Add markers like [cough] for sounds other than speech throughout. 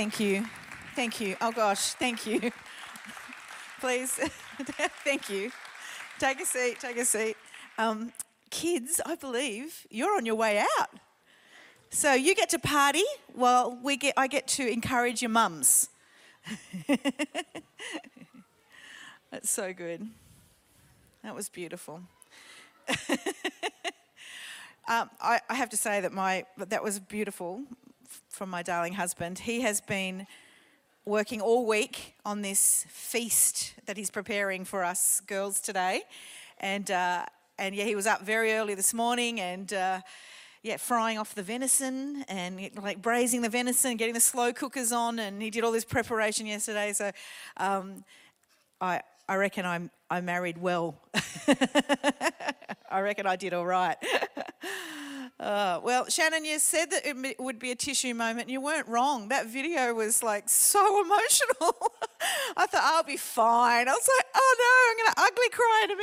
Thank you. Thank you. Oh gosh, thank you. [laughs] Please, [laughs] thank you. Take a seat, take a seat. Um, kids, I believe you're on your way out. So you get to party while we get, I get to encourage your mums. [laughs] That's so good. That was beautiful. um, I, I, have to say that my that was beautiful from my darling husband. He has been working all week on this feast that he's preparing for us girls today, and uh, and yeah, he was up very early this morning and. Uh, yeah, frying off the venison and like braising the venison, getting the slow cookers on, and he did all this preparation yesterday. So, um, I I reckon I'm I married well. [laughs] I reckon I did all right. [laughs] Uh, well, Shannon, you said that it would be a tissue moment, and you weren't wrong. That video was like so [laughs] emotional. I thought I'll be fine. I was like, oh no, I'm going to ugly cry in a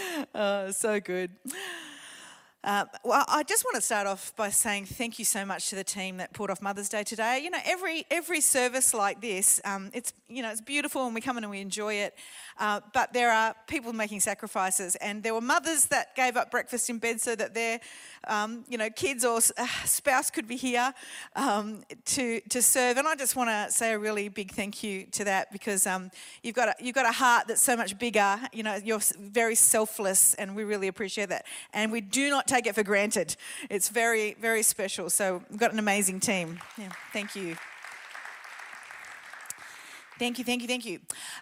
minute. [laughs] uh, so good. Uh, well, I just want to start off by saying thank you so much to the team that pulled off Mother's Day today. You know, every every service like this, um, it's you know it's beautiful and we come in and we enjoy it. Uh, but there are people making sacrifices, and there were mothers that gave up breakfast in bed so that their um, you know kids or uh, spouse could be here um, to to serve. And I just want to say a really big thank you to that because um, you've got a, you've got a heart that's so much bigger. You know, you're very selfless, and we really appreciate that. And we do not take it for granted. It's very, very special. So we've got an amazing team. Yeah, thank you. Thank you, thank you, thank you.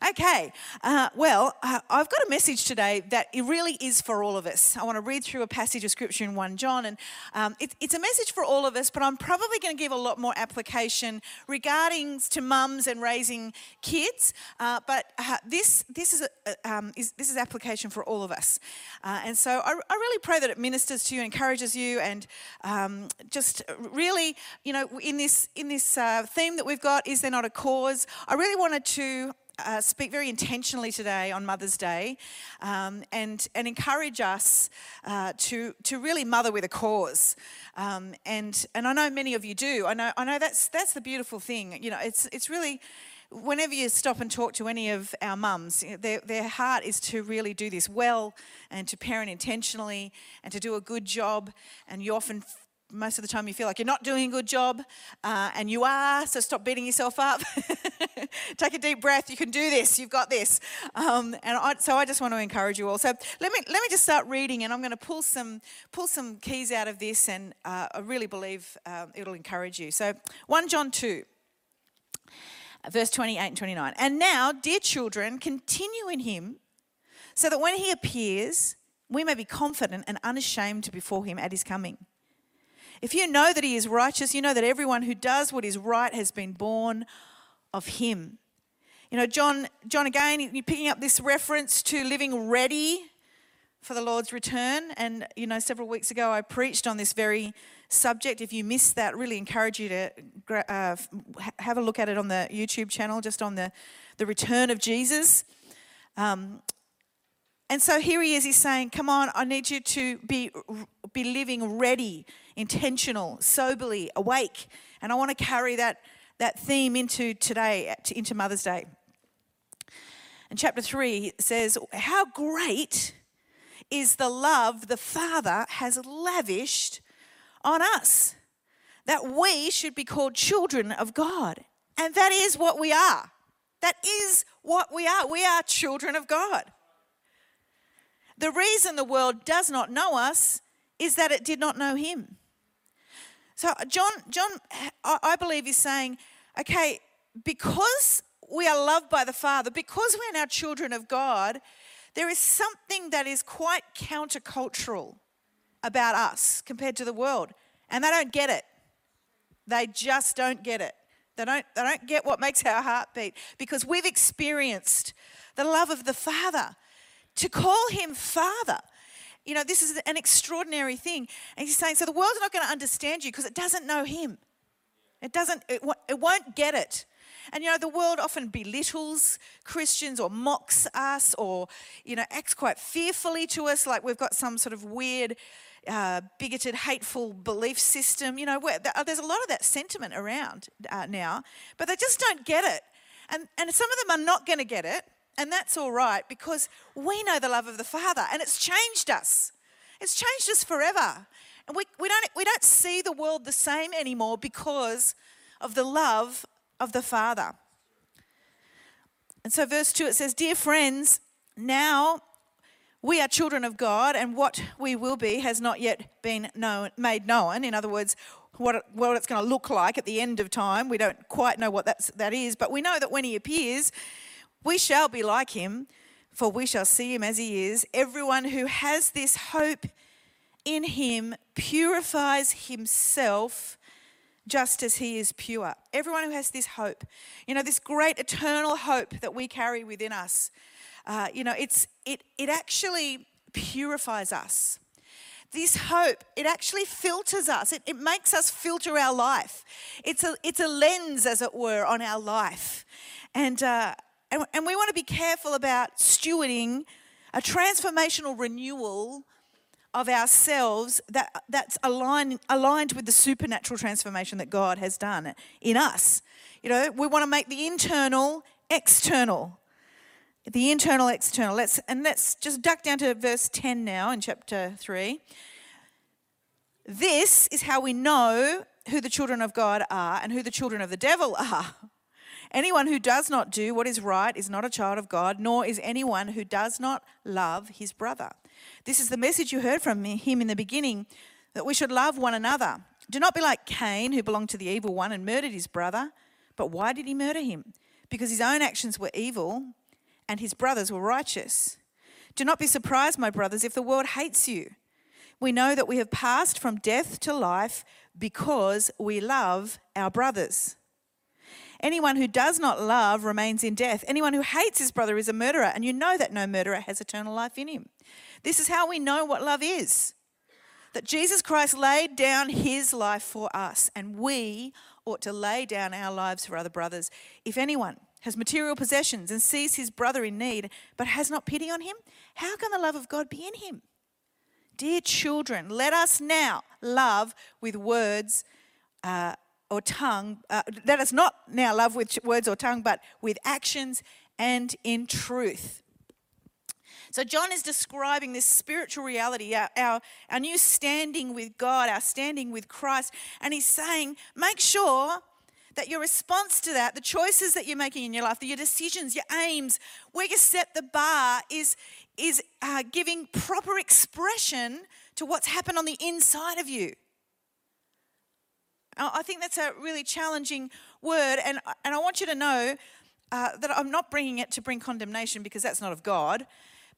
Okay, uh, well, uh, I've got a message today that it really is for all of us. I want to read through a passage of scripture in 1 John, and um, it, it's a message for all of us, but I'm probably going to give a lot more application regarding to mums and raising kids. Uh, but uh, this this is, a, um, is, this is application for all of us, uh, and so I, I, really pray that it ministers to you, encourages you, and um, just really, you know, in this in this uh, theme that we've got, is there not a cause? I really wanted to uh, speak very intentionally today on Mother's Day um, and, and encourage us uh, to, to really mother with a cause. Um, and, and I know many of you do. I know, I know that's, that's the beautiful thing. You know, it's, it's really, whenever you stop and talk to any of our mums, their, their heart is to really do this well and to parent intentionally and to do a good job. And you often most of the time you feel like you're not doing a good job, uh, and you are, so stop beating yourself up. [laughs] Take a deep breath. You can do this. You've got this. Um, and I, so I just want to encourage you all. So let me let me just start reading, and I'm going to pull some pull some keys out of this, and uh, I really believe um, it'll encourage you. So 1 John 2. Verse 28 and 29. And now, dear children, continue in him so that when he appears, we may be confident and unashamed before him at his coming. If you know that he is righteous, you know that everyone who does what is right has been born of him. You know, John, John again, you're picking up this reference to living ready for the Lord's return. And, you know, several weeks ago I preached on this very subject. If you missed that, really encourage you to uh, have a look at it on the YouTube channel, just on the, the return of Jesus. Um, and so here he is, he's saying, Come on, I need you to be, be living ready intentional, soberly, awake. And I want to carry that, that theme into today, into Mother's Day. And chapter 3 says, How great is the love the Father has lavished on us, that we should be called children of God. And that is what we are. That is what we are. We are children of God. The reason the world does not know us is that it did not know Him. So John, John, I believe is saying, okay, because we are loved by the Father, because we're now children of God, there is something that is quite countercultural about us compared to the world. And they don't get it. They just don't get it. They don't, they don't get what makes our heart beat because we've experienced the love of the Father. To call him Father you know, this is an extraordinary thing. And he's saying, so the world's not going to understand you because it doesn't know him. It doesn't, it, it won't get it. And you know, the world often belittles Christians or mocks us or, you know, acts quite fearfully to us, like we've got some sort of weird, uh, bigoted, hateful belief system. You know, there's a lot of that sentiment around uh, now, but they just don't get it. And, and some of them are not going to get it, and that's all right because we know the love of the Father, and it's changed us. It's changed us forever. And we, we, don't, we don't see the world the same anymore because of the love of the Father. And so, verse 2, it says, Dear friends, now we are children of God, and what we will be has not yet been known, made known. In other words, what, what it's going to look like at the end of time. We don't quite know what that's, that is, but we know that when he appears, we shall be like him, for we shall see him as he is. Everyone who has this hope in him purifies himself just as he is pure. Everyone who has this hope, you know, this great eternal hope that we carry within us, uh, you know, it's, it, it actually purifies us. This hope, it actually filters us. It, it makes us filter our life. It's a, it's a lens, as it were, on our life. And, uh, and, and we want to be careful about stewarding a transformational renewal of ourselves that, that's aligned, aligned with the supernatural transformation that God has done in us. You know, we want to make the internal external. The internal external. Let's and let's just duck down to verse 10 now in chapter 3. This is how we know who the children of God are and who the children of the devil [laughs] are. Anyone who does not do what is right is not a child of God, nor is anyone who does not love his brother. This is the message you heard from him in the beginning that we should love one another. Do not be like Cain, who belonged to the evil one and murdered his brother. But why did he murder him? Because his own actions were evil and his brothers were righteous. Do not be surprised, my brothers, if the world hates you. We know that we have passed from death to life because we love our brothers. Anyone who does not love remains in death. Anyone who hates his brother is a murderer, and you know that no murderer has eternal life in him. This is how we know what love is that Jesus Christ laid down his life for us, and we ought to lay down our lives for other brothers. If anyone has material possessions and sees his brother in need, but has not pity on him, how can the love of God be in him? Dear children, let us now love with words uh, or tongue. Uh, let us not now love with words or tongue, but with actions and in truth. So, John is describing this spiritual reality, our, our, our new standing with God, our standing with Christ. And he's saying, make sure that your response to that, the choices that you're making in your life, your decisions, your aims, where you set the bar is, is uh, giving proper expression to what's happened on the inside of you. I think that's a really challenging word, and, and I want you to know uh, that I'm not bringing it to bring condemnation because that's not of God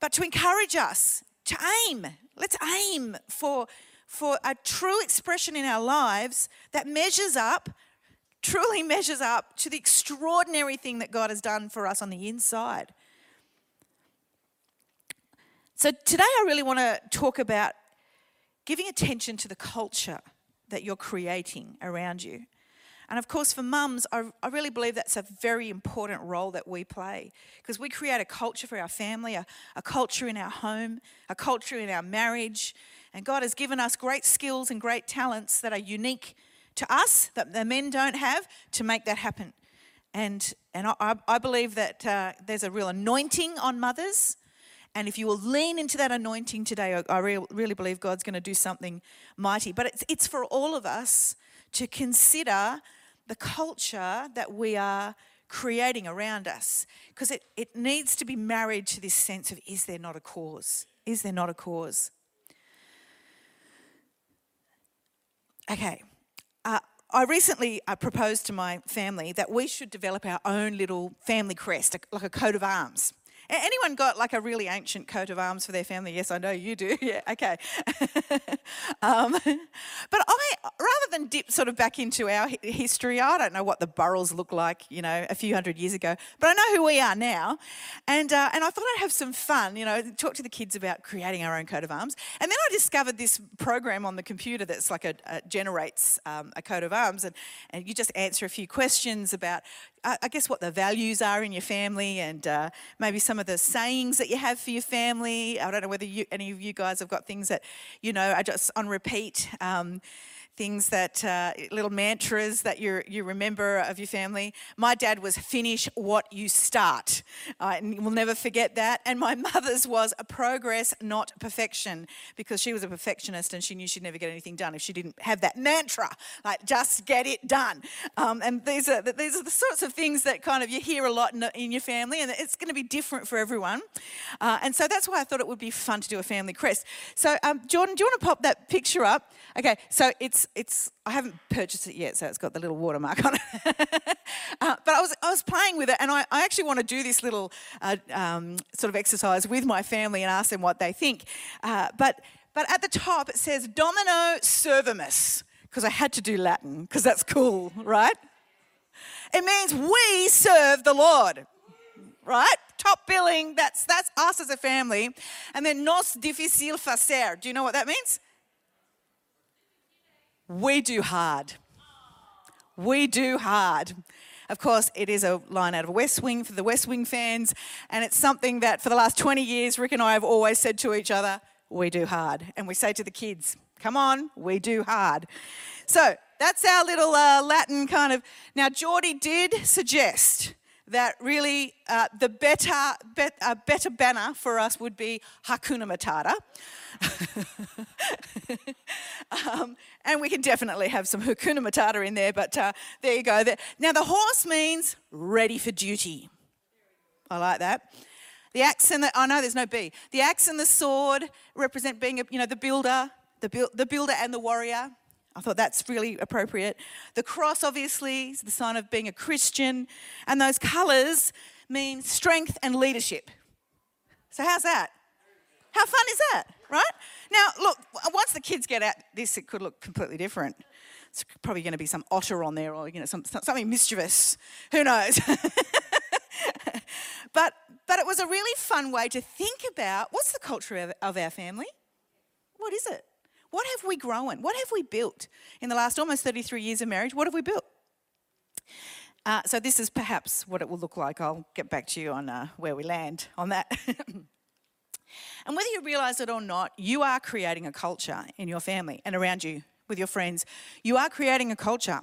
but to encourage us to aim. Let's aim for, for a true expression in our lives that measures up, truly [laughs] measures up to the extraordinary thing that God has done for us on the inside. So, today I really want to talk about giving attention to the culture that you're creating around you. And of course, for mums, I, I really believe that's a very important role that we play because we create a culture for our family, a, a culture in our home, a culture in our marriage. And God has given us great skills and great talents that are unique to us, that the men don't have, to make that happen. And, and I, I believe that uh, there's a real anointing on mothers. And if you will lean into that anointing today, I, really believe God's going to do something mighty. But it's, it's for all of us to consider the culture that we are creating around us because it, it needs to be married to this sense of is there not a cause? Is there not a cause? Okay. Uh, I recently uh, proposed to my family that we should develop our own little family crest, like a coat of arms. Anyone got like a really ancient coat of arms for their family? Yes, I know you do. [laughs] Yeah, okay. [laughs] um, but I, rather than dip sort of back into our history, I don't know what the Burrells look like, you know, a few hundred years ago, but I know who we are now. And, uh, and I thought I'd have some fun, you know, talk to the kids about creating our own coat of arms. And then I discovered this program on the computer that's like a, a generates um, a coat of arms, and, and you just answer a few questions about I guess, what the values are in your family and uh, maybe some of the sayings that you have for your family. I don't know whether you, any of you guys have got things that, you know, are just on repeat. Um, things that uh, little mantras that you you remember of your family. My dad was finish what you start. Uh, and we'll never forget that. And my [laughs] mother's was a progress, not perfection, because she was a perfectionist and she knew she'd never get anything done if she didn't have that mantra, like just get it done. Um, and these are these are the sorts of things that kind of you hear a lot in, in your family, and it's going to be different for everyone. Uh, and so that's why I thought it would be fun to do a family crest. So um, Jordan, do you want to pop that picture up? Okay, so it's it's I haven't purchased it yet, so it's got the little watermark on it. [laughs] uh, but I was I was playing with it, and I, I actually want to do this little uh, um, sort of exercise with my family and ask them what they think. Uh, but but at the top it says Domino Servimus because I had to do Latin because that's cool, right? It means we serve the Lord right? Top billing, that's that's us as a family. And then nos difícil fazer. Do you know what that means? We do hard. We do hard. Of course, it is a line out of West Wing for the West Wing fans, and it's something that for the last 20 years, Rick and I have always said to each other, we do hard. And we say to the kids, come on, we do hard. So that's our little uh, Latin kind of. Now, Geordie did suggest that really uh, the better, bet, uh, better banner for us would be Hakuna Matata. [laughs] um, and we can definitely have some Hakuna Matata in there, but uh, there you go. Now, the horse means ready for duty. I like that. The axe and the, oh no, there's no B. The axe and the sword represent being, a, you know, the builder, the, the builder and the warrior. I thought that's really appropriate. The cross, obviously, is the sign of being a Christian. And those colours mean strength and leadership. So, how's that? How fun is that, right? Now, look, once the kids get out this, it could look completely different. It's probably going to be some otter on there or, you know, some, something mischievous. Who knows? [laughs] but, but it was a really fun way to think about what's the culture of, of our family? What is it? What have we grown? What have we built in the last almost 33 years of marriage? What have we built? Uh, so, this is perhaps what it will look like. I'll get back to you on uh, where we land on that. [laughs] and whether you realize it or not, you are creating a culture in your family and around you with your friends. You are creating a culture,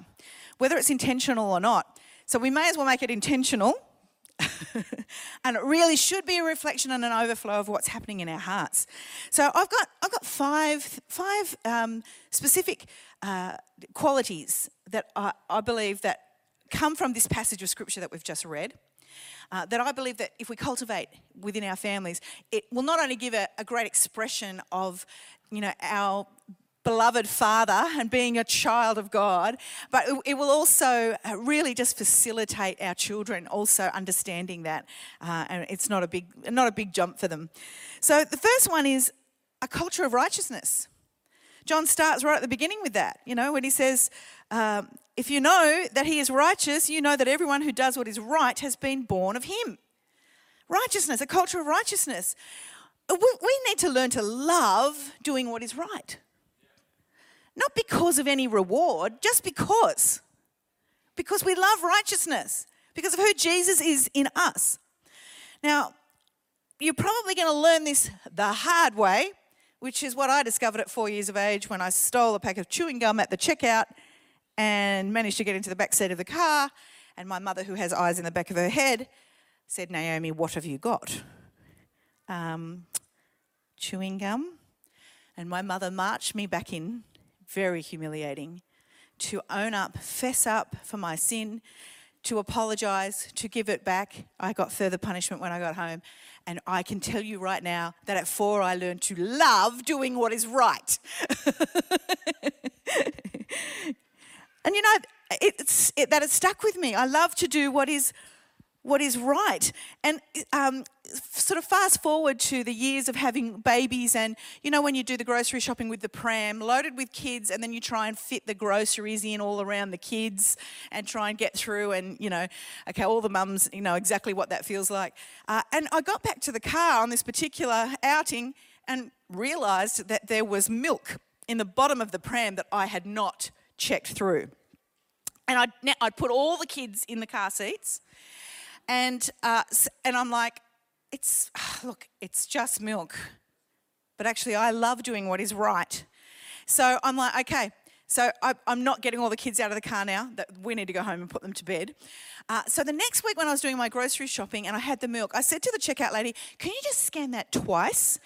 whether it's intentional or not. So, we may as well make it intentional [laughs] and it really should be a reflection and an overflow of what's happening in our hearts. So I've got I've got five five um, specific uh, qualities that I, I, believe that come from this passage of scripture that we've just read. Uh, that I believe that if we cultivate within our families, it will not only give a, a great expression of, you know, our beloved father and being a child of God, but it will also uh, really just facilitate our children also understanding that, uh, and it's not a big not a big jump for them. So the first one is a culture of righteousness. John starts right at the beginning with that, you know, when he says, um, "If you know that He is righteous, you know that everyone who does what is right has been born of Him." Righteousness, a culture of righteousness. We need to learn to love doing what is right. Not because of any reward, just because. Because we love righteousness, because of who Jesus is in us. Now, you're probably going to learn this the hard way, which is what I discovered at four years of age when I stole a pack of chewing gum at the checkout and managed to get into the back seat of the car. And my mother, who has eyes in the back of her head, said, Naomi, what have you got? Um, chewing gum. And my mother marched me back in very humiliating. To own up, fess up for my sin, to apologize, to give it back. I got further punishment when I got home. And I can tell you right now that at four, I learned to love doing what is right. [laughs] and you know, it's, it, that has stuck with me. I love to do what is what is right. And um, sort of fast forward to the years of having babies, and you know, when you do the grocery shopping with the pram loaded with kids, and then you try and fit the groceries in all around the kids and try and get through, and you know, okay, all the mums, you know, exactly what that feels like. Uh, and I got back to the car on this particular outing and realized that there was milk in the bottom of the pram that I had not checked through. And I'd, I'd put all the kids in the car seats. And, uh, and I'm like, it's, [sighs] look, it's just milk. But actually, I love doing what is right. So I'm like, okay, so I, am not getting all the kids out of the car now. That we need to go home and put them to bed. Uh, so the next week when I was doing my grocery shopping and I had the milk, I said to the checkout lady, "Can you just scan that twice?"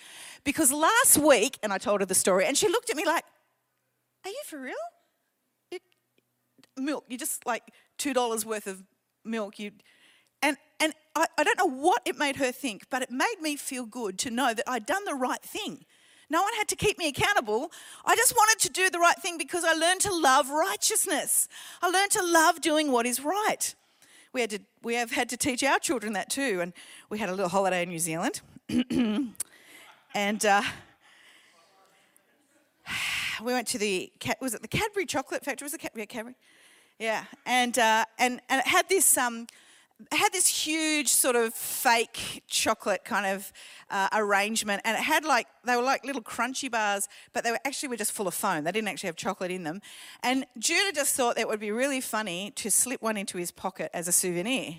Because last week, and I told her the story, and she looked at me like, "Are you for real? Milk? You just like two dollars worth of milk? You?" And, I, I don't know what it made her think, but it made me feel good to know that I'd done the right thing. No one had to keep me accountable. I just wanted to do the right thing because I learned to love righteousness. I learned to love doing what is right. We, had to, we have had to teach our children that too. And we had a little holiday in New Zealand. [clears throat] and uh, [sighs] we went to the, was it the Cadbury Chocolate Factory? Was it Cadbury? Yeah. And, uh, and, and it had this, um, had this huge sort of fake chocolate kind of uh, arrangement, and it had like they were like little crunchy bars, but they were actually were just full of foam. They didn't actually have chocolate in them. And Judah just thought it would be really funny to slip one into his pocket as a souvenir.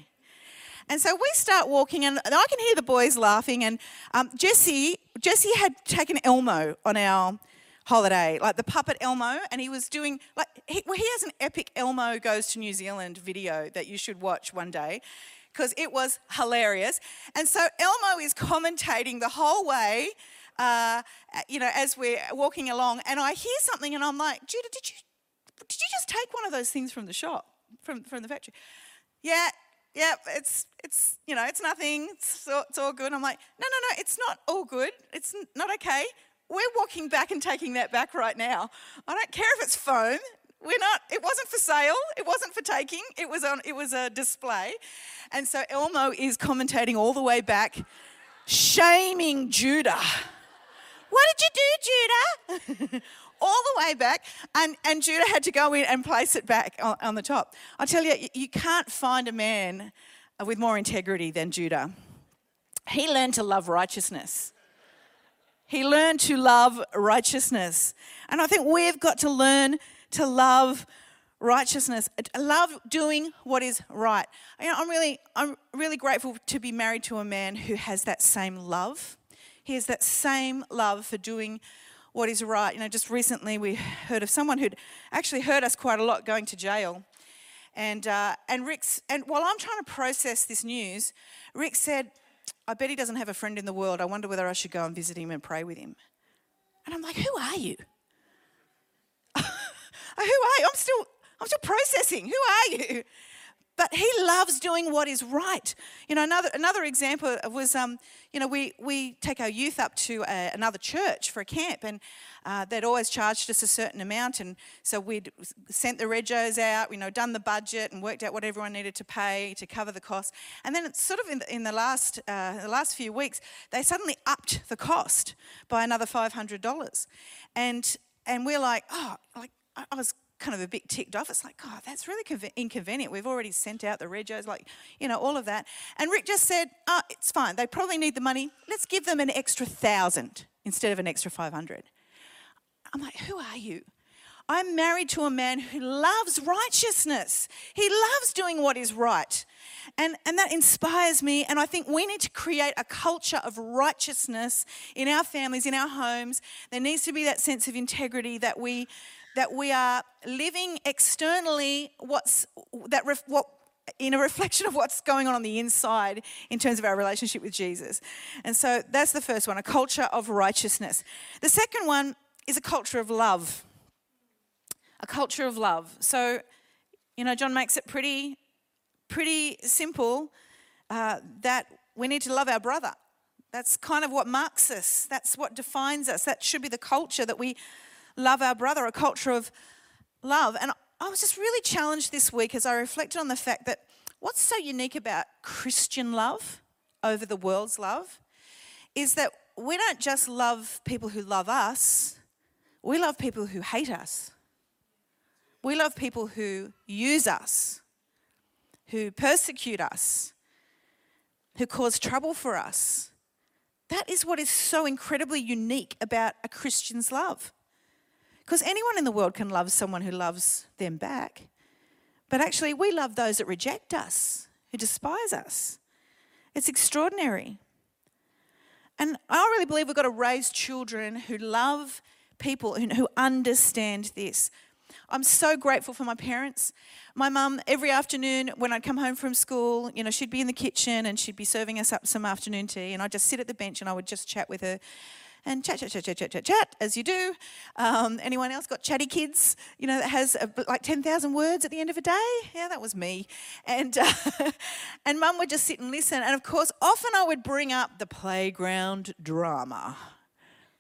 And so we start walking, and I can hear the boys laughing. And um, Jesse, Jesse had taken Elmo on our holiday, like the puppet Elmo, and he was doing like he, well, he has an epic Elmo goes to New Zealand video that you should watch one day because it was hilarious. And so Elmo is commentating the whole way, uh, you know, as we're walking along, and I hear something, and I'm like, Judah, did you did you just take one of those things from the shop, from from the factory? Yeah, yeah, it's it's you know it's nothing. It's, it's all good. I'm like, no, no, no, it's not all good. It's not okay we're walking back and taking that back right now. I don't care if it's foam. We're not, it wasn't for sale, it wasn't for taking, it was on it was a display. And so Elmo is commentating all the way back, shaming Judah. What did you do, Judah? [laughs] all the way back, and, and Judah had to go in and place it back on, on the top. I tell you, you can't find a man with more integrity than Judah. He learned to love righteousness. He learned to love righteousness. And I think we've got to learn to love righteousness, love doing what is right. You know, I'm really, I'm really grateful to be married to a man who has that same love. He has that same love for doing what is right. You know, just recently we heard of someone who'd actually hurt us quite a lot going to jail. And, uh, and Rick's, and while I'm trying to process this news, Rick said, I bet he doesn't have a friend in the world. I wonder whether I should go and visit him and pray with him. And I'm like, who are you? [laughs] who are you? I'm still, I'm still processing. Who are you? But he loves doing what is right. You know, another, another example was, um, you know, we, we take our youth up to a, another church for a camp, and uh, they'd always charged us a certain amount. And so we'd sent the regos out, you know, done the budget and worked out what everyone needed to pay to cover the cost. And then it's sort of in the, in the last, uh, the last few weeks, they suddenly upped the cost by another $500. And, and we're like, oh, like, I was kind of a bit ticked off. It's like, God, that's really inconvenient. We've already sent out the regos, like, you know, all of that. And Rick just said, oh, it's fine. They probably need the money. Let's give them an extra thousand instead of an extra 500. I'm like, who are you? I'm married to a man who loves righteousness. He loves doing what is right. And, and that inspires me. And I think we need to create a culture of righteousness in our families, in our homes. There needs to be that sense of integrity that we that we are living externally what's that ref, what in a reflection of what's going on on the inside in terms of our relationship with Jesus. And so that's the first one, a culture of righteousness. The second one is a culture of love. A culture of love. So, you know, John makes it pretty pretty simple uh, that we need to love our brother. That's kind of what marks us. That's what defines us. That should be the culture that we love our brother, a culture of love. And I was just really challenged this week as I reflected on the fact that what's so unique about Christian love over the world's love is that we don't just love people who love us, we love people who hate us. We love people who use us, who persecute us, who cause trouble for us. That is what is so incredibly unique about a Christian's love. Because anyone in the world can love someone who loves them back. But actually, we love those that reject us, who despise us. It's extraordinary. And I really believe we've got to raise children who love people who understand this. I'm so grateful for my parents. My mum, every afternoon when I'd come home from school, you know, she'd be in the kitchen and she'd be serving us up some afternoon tea, and I'd just sit at the bench and I would just chat with her and chat, chat, chat, chat, chat, chat, chat, as you do. Um, anyone else got chatty kids? You know, that has a, like 10,000 words at the end of a day? Yeah, that was me. And, [laughs] uh, and mum would just sit and listen. And of course, often I would bring up the playground drama.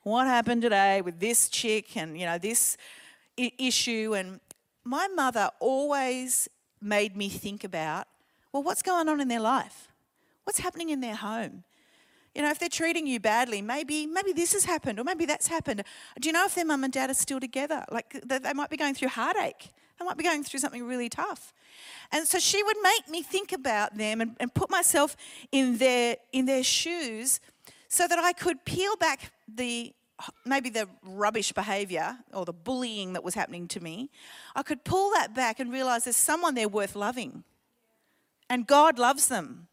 What happened today with this chick and, you know, this I- issue? And my mother always made me think about, well, what's going on in their life? What's happening in their home? You know, if they're treating you badly, maybe maybe this has happened or maybe that's happened. Do you know if their mum and dad are still together? Like they might be going through heartache. They might be going through something really tough. And so she would make me think about them and, and put myself in their in their shoes so that I could peel back the maybe the rubbish behavior or the bullying that was happening to me. I could pull that back and realize there's someone there worth loving. And God loves them.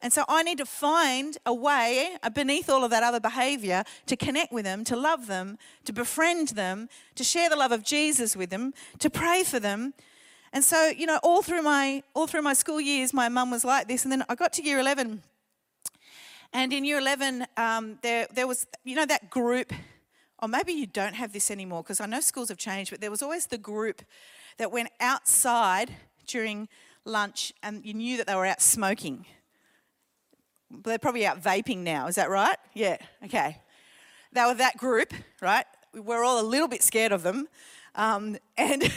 And so I need to find a way uh, beneath all of that other behavior to connect with them, to love them, to befriend them, to share the love of Jesus with them, to pray for them. And so, you know, all through my all through my school years, my mum was like this. And then I got to year 11. And in year 11, um, there, there was, you know, that group, or maybe you don't have this anymore because I know schools have changed, but there was always the group that went outside during lunch and you knew that they were out smoking they're probably out vaping now, is that right? Yeah, okay. They were that group, right? We're all a little bit scared of them. Um, [laughs] and,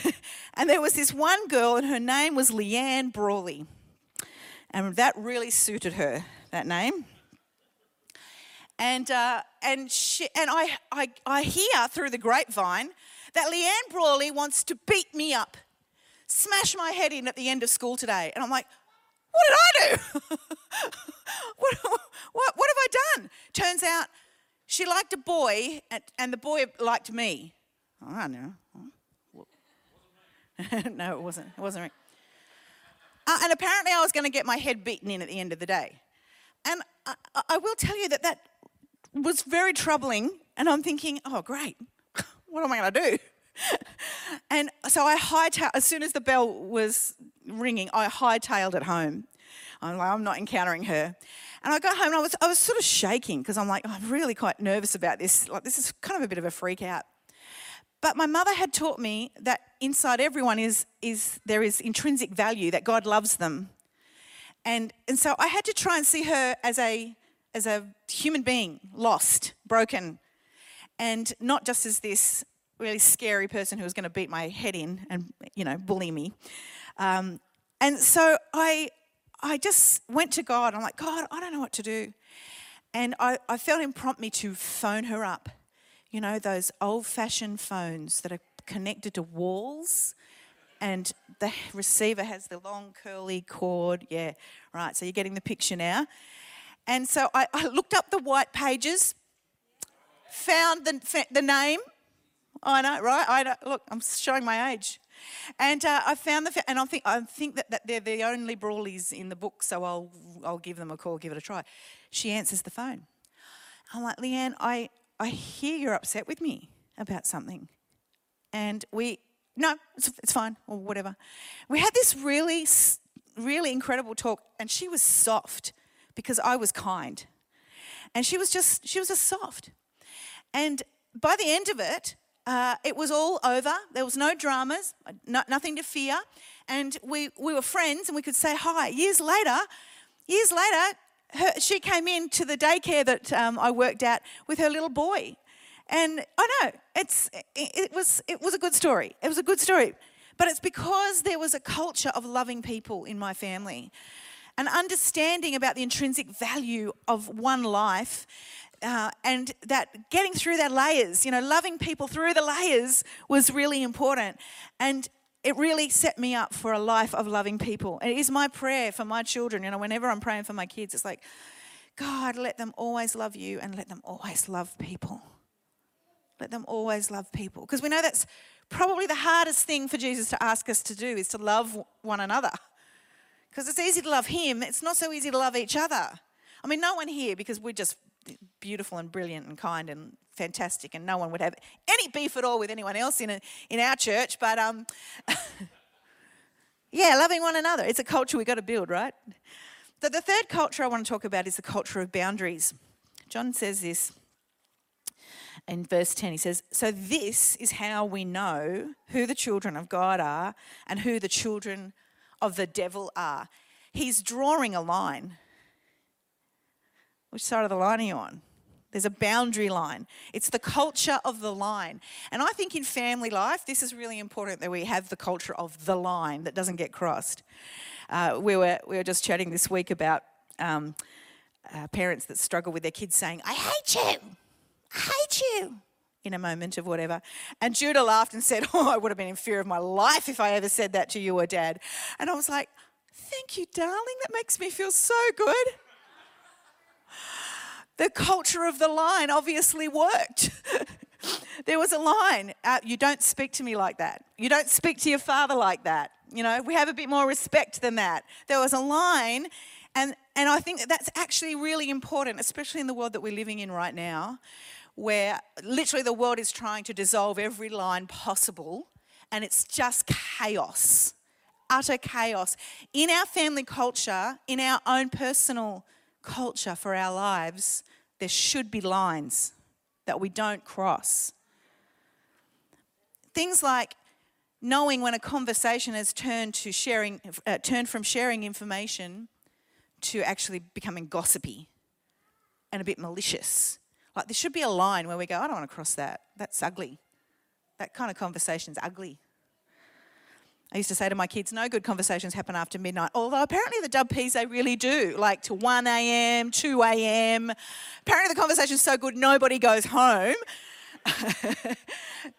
and there was this one girl, and her name was Leanne Brawley. And that really suited her, that name. And, uh, and, she, and I, I, I hear through the grapevine that Leanne Brawley wants to beat me up, smash my head in at the end of school today. And I'm like, what did I do? [laughs] what, what, what have I done? Turns out she liked a boy and the boy liked me. Oh, I know. [laughs] no, it wasn't. It wasn't. Uh, and apparently, I was going to get my head beaten in at the end of the day. And I, I will tell you that that was very troubling. And I'm thinking, oh, great. [laughs] what am I going to do? And so I hightailed, as soon as the bell was ringing, I hightailed it home. I'm like, I'm not encountering her. And I got home and I was, I was sort of shaking because I'm like, oh, I'm really quite nervous about this. Like, this is kind of a bit of a freak out. But my mother had taught me that inside everyone is, is there is intrinsic value, that God loves them. And, and so I had to try and see her as a, as a human being, lost, broken, and not just as this really scary person who was going to beat my head in and, you know, bully me. Um, and so I, I just went to God. I'm like, God, I don't know what to do. And I, I felt him prompt me to phone her up. You know, those old fashioned phones that are connected to walls and the receiver has the long curly cord. Yeah, right. So you're getting the picture now. And so I, I looked up the white pages, found the, the name. I know, right? I know, look, I'm showing my age. And uh, I found the, and I think, I think that, that they're the only Brawleys in the book, so I'll, I'll give them a call, give it a try. She answers the phone. I'm like, Leanne, I, I hear you're upset with me about something. And we, no, it's, it's fine, or whatever. We had this really, really incredible talk, and she was soft because I was kind. And she was just, she was just soft. And by the end of it, uh, it was all over. There was no dramas, no, nothing to fear. And we, we were friends and we could say hi. Years later, years later, her, she came in to the daycare that um, I worked at with her little boy. And I know, it's, it, it, was, it was a good story. It was a good story. But it's because there was a culture of loving people in my family. An understanding about the intrinsic value of one life uh, and that getting through that layers, you know, loving people through the layers was really important. And it really set me up for a life of loving people. And It is my prayer for my children. You know, whenever I'm praying for my kids, it's like, God, let them always love you and let them always love people. Let them always love people. Because we know that's probably the hardest thing for Jesus to ask us to do is to love one another. Because it's easy to love him, it's not so easy to love each other. I mean, no one here, because we're just beautiful and brilliant and kind and fantastic, and no one would have any beef at all with anyone else in, a, in our church, but um, [laughs] yeah, loving one another. It's a culture we've got to build, right? So the third culture I want to talk about is the culture of boundaries. John says this in verse 10. He says, So this is how we know who the children of God are and who the children of the devil are. He's drawing a line. Which side of the line are you on? There's a boundary line. It's the culture of the line. And I think in family life, this is really important that we have the culture of the line that doesn't get crossed. Uh, we, were, we were just chatting this week about um, uh, parents that struggle with their kids saying, I hate you, I hate you, in a moment of whatever. And Judah laughed and said, [laughs] Oh, I would have been in fear of my life if I ever said that to you or dad. And I was like, Thank you, darling. That makes me feel so good the culture of the line obviously worked. [laughs] there was a line uh, you don't speak to me like that. You don't speak to your father like that. You know, we have a bit more respect than that. There was a line, and, and I think that that's actually really important, especially in the world that we're living in right now, where literally the world is trying to dissolve every line possible, and it's just chaos, utter chaos. In our family culture, in our own personal culture for our lives, there should be lines that we don't cross. Things like knowing when a conversation has turned to sharing, uh, turned from sharing information to actually becoming gossipy and a bit malicious. Like there should be a line where we go, I don't want to cross that. That's ugly. That kind of conversation's ugly. I used to say to my kids, no good conversations happen after midnight. Although apparently the dub peas, they really do, like to 1 a.m., 2 a.m. Apparently the conversation's so good, nobody goes home. [laughs]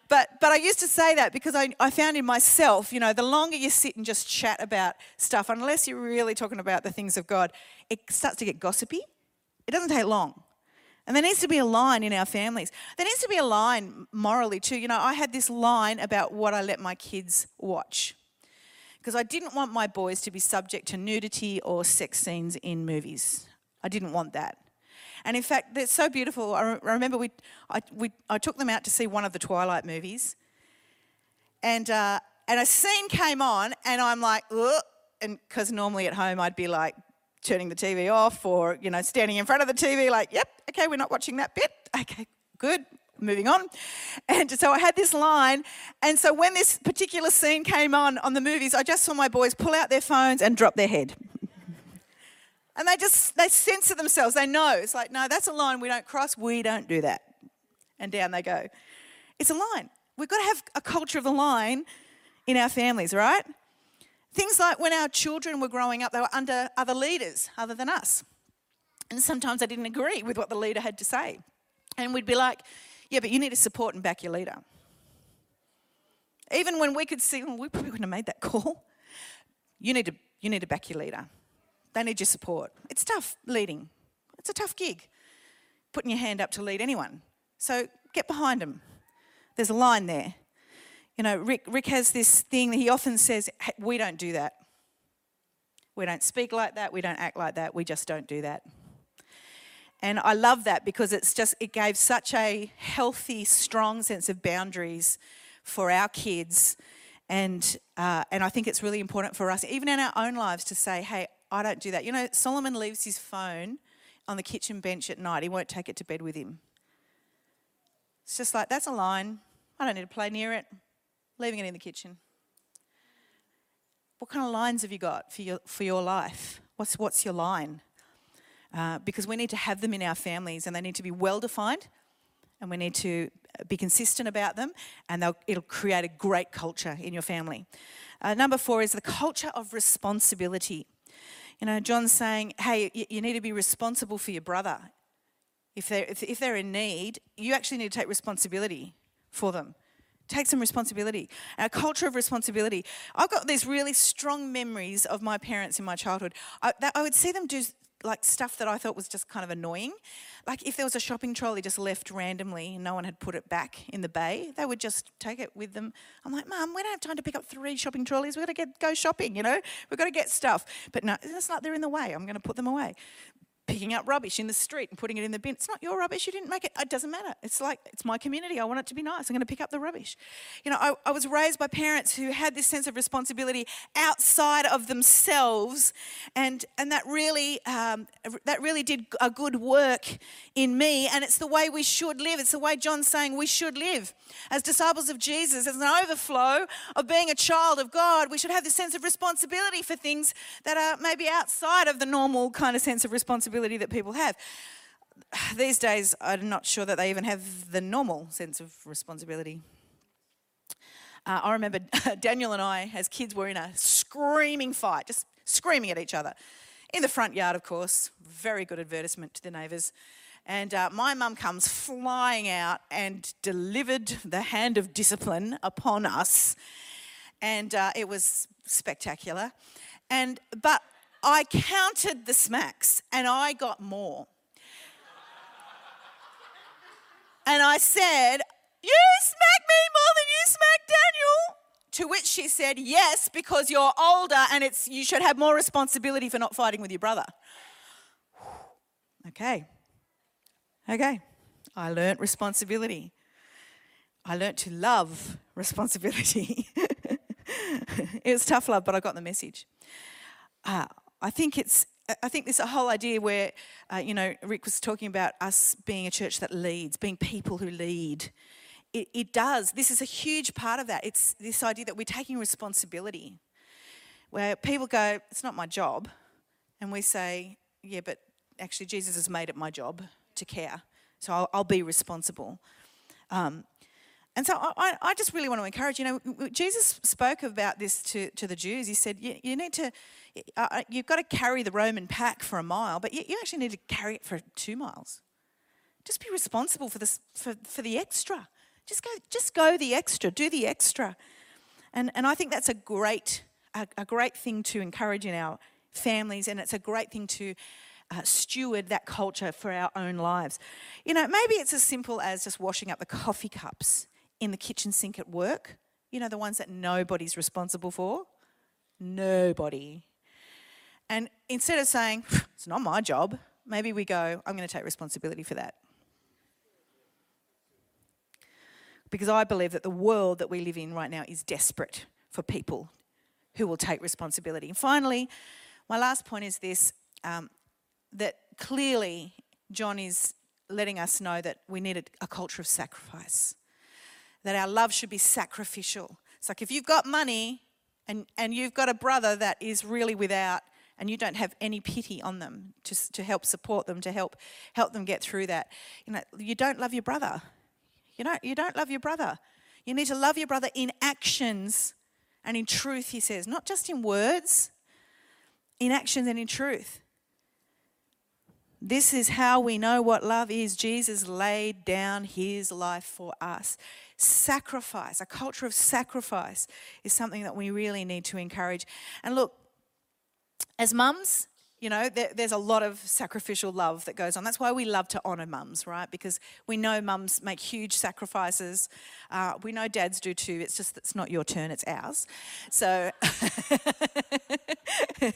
but, but I used to say that because I, I found in myself, you know, the longer you sit and just chat about stuff, unless you're really talking about the things of God, it starts to get gossipy. It doesn't take long. And there needs to be a line in our families. There needs to be a line morally too. You know, I had this line about what I let my kids watch because I didn't want my boys to be subject to nudity or sex scenes in movies. I didn't want that. And in fact, they're so beautiful. I remember we, I, we, I took them out to see one of the Twilight movies, and uh, and a scene came on, and I'm like, Ugh, and because normally at home I'd be like turning the TV off or you know standing in front of the TV, like, yep, okay, we're not watching that bit. [laughs] Okay, good moving on. And so I had this line. And so when this particular scene came on on the movies, I just saw my boys pull out their phones and drop their head. [laughs] and they just, they censor themselves. They know. It's like, no, that's a line we don't cross. We don't do that. And down they go. It's a line. We've got to have a culture of the line in our families, right? Things like when our children were growing up, they were under other leaders other than us. And sometimes I didn't agree with what the leader had to say. And we'd be like, yeah, but you need to support and back your leader. Even when we could see, well, we probably wouldn't have made that call. You need to, you need to back your leader. They need your support. It's tough leading. It's a tough gig, putting your hand up to lead anyone. So get behind them. There's a line there. You know, Rick, Rick has this thing that he often says, hey, we don't do that. We don't speak like that. We don't act like that. We just don't do that. And I love that because it's just, it gave such a healthy, strong sense of boundaries for our kids. And, uh, and I think it's really important for us, even in our own lives, to say, hey, I don't do that. You know, Solomon leaves his phone on the kitchen bench at night, he won't take it to bed with him. It's just like, that's a line. I don't need to play near it. Leaving it in the kitchen. What kind of lines have you got for your, for your life? What's, what's your line? Uh, because we need to have them in our families and they need to be well defined and we need to be consistent about them and it'll create a great culture in your family. Uh, number four is the culture of responsibility. You know, John's saying, hey, you, you need to be responsible for your brother. If they're, if, if they're in need, you actually need to take responsibility for them. Take some responsibility. A culture of responsibility. I've got these really strong memories of my parents in my childhood. I, that, I would see them do like stuff that I thought was just kind of annoying. Like if there was a shopping trolley just left randomly and no one had put it back in the bay, they would just take it with them. I'm like, Mum, we don't have time to pick up three shopping trolleys. We've got to get go shopping, you know. We've got to get stuff. But no, it's not. They're in the way. I'm going to put them away picking up rubbish in the street and putting it in the bin. It's not your rubbish. You didn't make it. It doesn't matter. It's like, it's my community. I want it to be nice. I'm going to pick up the rubbish. You know, I, I was raised by parents who had this sense of responsibility outside of themselves. And, and that, really, um, that really did a good work in me. And it's the way we should live. It's the way John's saying we should live. As disciples of Jesus, as an overflow of being a child of God, we should have this sense of responsibility for things that are maybe outside of the normal kind of sense of responsibility that people have. [sighs] These days, I'm not sure that they even have the normal sense of responsibility. Uh, I remember [laughs] Daniel and I, as kids, were in a screaming fight, just screaming at each other. In the front yard, of course, very good advertisement to the neighbours. And uh, my mum comes flying out and delivered the hand of discipline upon us. And uh, it was spectacular. And, but I counted the smacks and I got more. and I said, You smack me more than you smack Daniel. To which she said, Yes, because you're older and it's, you should have more responsibility for not fighting with your brother. okay. Okay. I learnt responsibility. I learnt to love responsibility. [laughs] it was tough love, but I got the message. Uh, I think it's I think this whole idea where, uh, you know, Rick was talking about us being a church that leads, being people who lead. It, it, does. This is a huge part of that. It's this idea that we're taking responsibility, where people go, it's not my job. And we say, yeah, but actually, Jesus has made it my job to care. So I'll, I'll be responsible. Um, and so I, I, just really want to encourage, you know, Jesus spoke about this to, to the Jews. He said, you, you need to, uh, uh, you've got to carry the Roman pack for a mile, but you, you actually need to carry it for two miles. Just be responsible for, this, for, for the extra. Just go, just go the extra, do the extra. And, and I think that's a great, a, a great thing to encourage in our families, and it's a great thing to uh, steward that culture for our own lives. You know, maybe it's as simple as just washing up the coffee cups in the kitchen sink at work. You know, the ones that nobody's responsible for. Nobody. And instead of saying, it's not my job, maybe we go, I'm going to take responsibility for that. Because I believe that the world that we live in right now is desperate for people who will take responsibility. And finally, my last point is this um, that clearly John is letting us know that we need a, a culture of sacrifice that our love should be sacrificial. It's like if you've got money and, and you've got a brother that is really without and you don't have any pity on them to, to help support them, to help help them get through that, you know, you don't love your brother. You don't, you don't love your brother. You need to love your brother in actions and in truth, he says, not just in words, in actions and in truth. This is how we know what love is. Jesus laid down his life for us sacrifice, a culture of sacrifice, is something that we really need to encourage. And look, as mums, you know, there, there's a lot of sacrificial love that goes on. That's why we love to honour mums, right? Because we know mums make huge sacrifices. Uh, we know dads do too. It's just it's not your turn, it's ours. So, [laughs]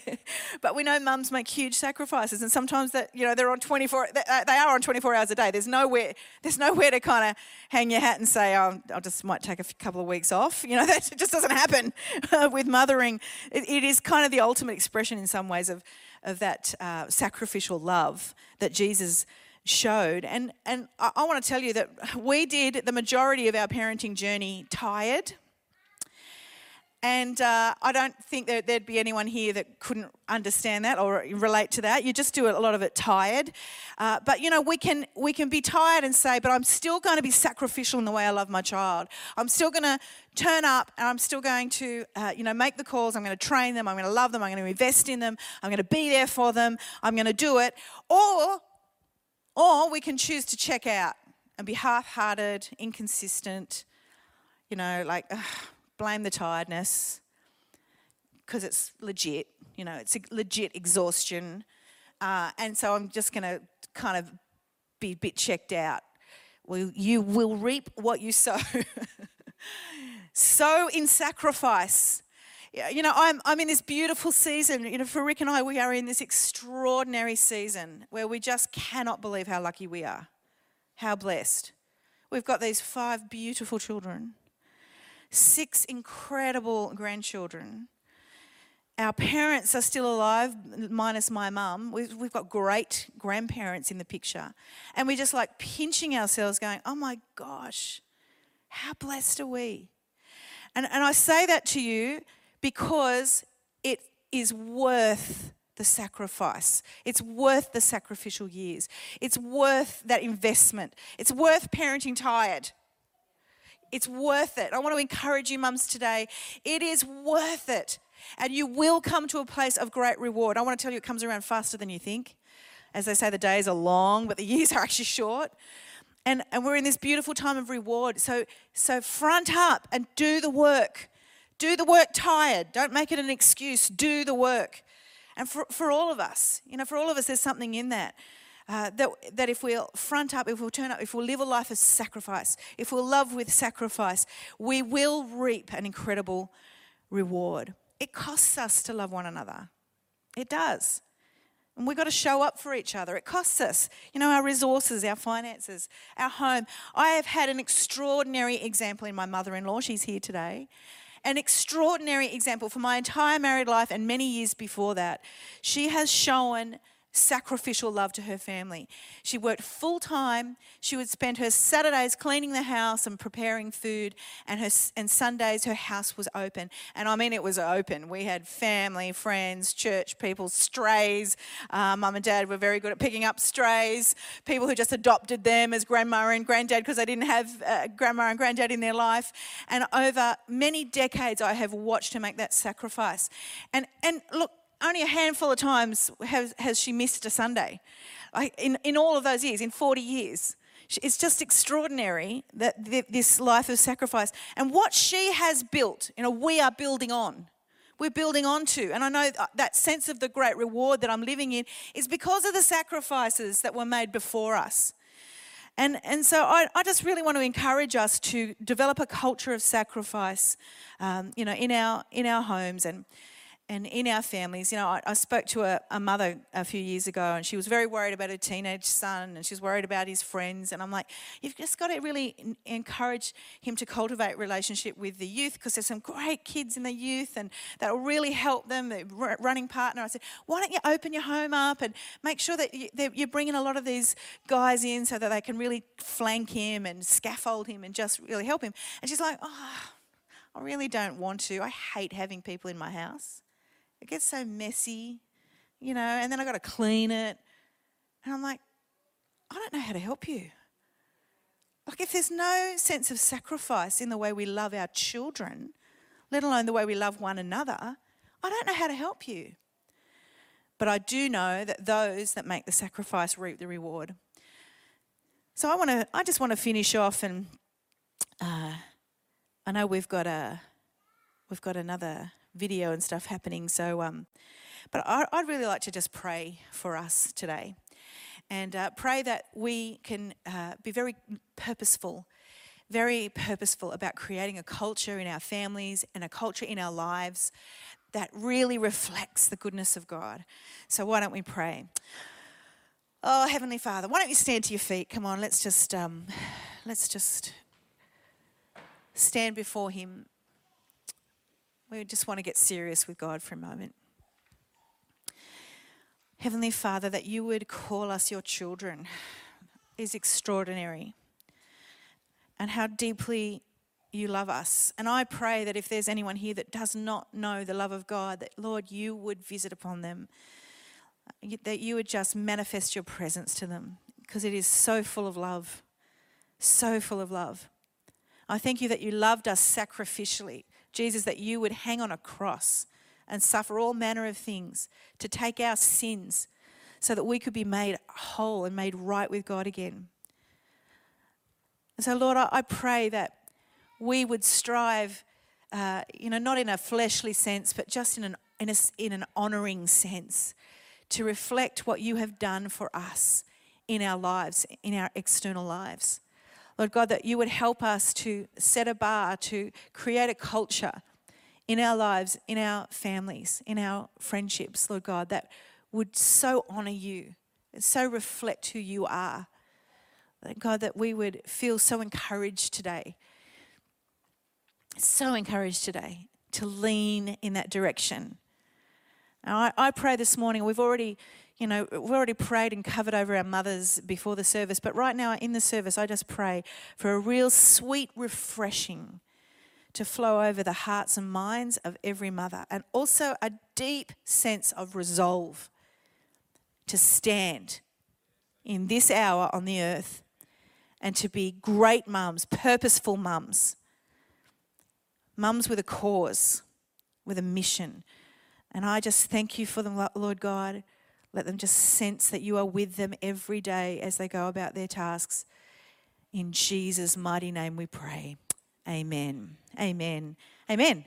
but we know mums make huge sacrifices, and sometimes that you know they're on 24. Uh, they are on 24 hours a day. There's nowhere. There's nowhere to kind of hang your hat and say, oh, I just might take a couple of weeks off. You know, [laughs] that just doesn't happen with mothering. It, it is kind of the ultimate expression in some ways of of that uh, sacrificial love that Jesus showed. And, and I, I want to tell you that we did the majority of our parenting journey tired. And uh, I don't think that there'd be anyone here that couldn't understand that or relate to that. You just do a lot of it tired. Uh, but you know, we can we can be tired and say, "But I'm still going to be sacrificial in the way I love my child. I'm still going to turn up, and I'm still going to, uh, you know, make the calls. I'm going to train them. I'm going to love them. I'm going to invest in them. I'm going to be there for them. I'm going to do it." Or, or we can choose to check out and be half-hearted, inconsistent. You know, like blame the tiredness because it's legit, you know, it's legit exhaustion. uh, and so I'm just going to kind of be a bit checked out. Well, you will reap what you sow. [laughs] sow in sacrifice. You know, I'm, I'm in this beautiful season. You know, for Rick and I, we are in this extraordinary season where we just cannot believe how lucky we are, how blessed. We've got these five beautiful children, six incredible grandchildren. Our parents are still alive, minus my mum. We've, we've got great grandparents in the picture. And we're just like pinching ourselves, going, oh my gosh, how blessed are we? And, and I say that to you because it is worth the sacrifice. It's worth the sacrificial years. It's worth that investment. It's worth parenting tired. It's worth it. I want to encourage you, mums, today. It is worth it. And you will come to a place of great reward. I want to tell you, it comes around faster than you think. As they say, the days are long, but the years are actually short. And, and we're in this beautiful time of reward. So, so front up and do the work. Do the work tired. Don't make it an excuse. Do the work. And for, for all of us, you know, for all of us, there's something in that. Uh, that, that if we'll front up, if we'll turn up, if we'll live a life of sacrifice, if we'll love with sacrifice, we will reap an incredible reward. It costs us to love one another. It does. And we've got to show up for each other. It costs us, you know, our resources, our finances, our home. I have had an extraordinary example in my mother in law. She's here today an extraordinary example for my entire married life and many years before that. She has shown sacrificial love to her family. She worked full time. She would spend her Saturdays cleaning the house and preparing food, and her and Sundays her house was open. And I mean, it was open. We had family, friends, church people, strays. Uh, Mum and Dad were very good at picking up strays. People who just adopted them as grandma and granddad because they didn't have uh, grandma and granddad in their life. And over many decades, I have watched her make that sacrifice. And and look only a handful of times has, has she missed a Sunday. In, in all of those years, in 40 years. It's just extraordinary that this life of sacrifice and what she has built, you know, we are building on. We're building onto. And I know that sense of the great reward that I'm living in is because of the sacrifices that were made before us. And, and so I, I just really want to encourage us to develop a culture of sacrifice, um, you know, in our, in our homes. And, and in our families, you know, I, I spoke to a, a, mother a few years ago and she was very worried about her teenage son and she was worried about his friends. And I'm like, you've just got to really encourage him to cultivate relationship with the youth because there's some great kids in the youth and that will really help them. The running partner, I said, why don't you open your home up and make sure that, you, that you're bringing a lot of these guys in so that they can really flank him and scaffold him and just really help him. And she's like, oh, I really don't want to. I hate having people in my house. It gets so messy, you know, and then I got to clean it. And I'm like, I don't know how to help you. Like, if there's no sense of sacrifice in the way we love our children, let alone the way we love one another, I don't know how to help you. But I do know that those that make the sacrifice reap the reward. So I want to. I just want to finish off, and uh, I know we've got a, we've got another video and stuff happening. So, um, but I, would really like to just pray for us today and uh, pray that we can uh, be very purposeful, very purposeful about creating a culture in our families and a culture in our lives that really reflects the goodness of God. So, why don't we pray? Oh, Heavenly Father, why don't you stand to your feet? Come on, let's just um, let's just stand before Him we just want to get serious with God for a moment. Heavenly Father, that you would call us your children is extraordinary. And how deeply you love us. And I pray that if there's anyone here that does not know the love of God, that Lord, you would visit upon them, that you would just manifest your presence to them, because it is so full of love, so full of love. I thank you that you loved us sacrificially Jesus, that you would hang on a cross and suffer all manner of things to take our sins so that we could be made whole and made right with God again. And so, Lord, I, pray that we would strive, uh, you know, not in a fleshly sense, but just in an, in, a, in an honoring sense, to reflect what you have done for us in our lives, in our external lives. Lord God, that you would help us to set a bar, to create a culture in our lives, in our families, in our friendships, Lord God, that would so honor you so reflect who you are. God, that we would feel so encouraged today, so encouraged today to lean in that direction. I, I pray this morning, we've already you know, we've already prayed and covered over our mothers before the service, but right now in the service, I just pray for a real sweet refreshing to flow over the hearts and minds of every mother, and also a deep sense of resolve to stand in this hour on the earth and to be great mums, purposeful mums, mums with a cause, with a mission. And I just thank you for them, Lord God. Let them just sense that you are with them every day as they go about their tasks. In Jesus' mighty name we pray. Amen. Amen. Amen.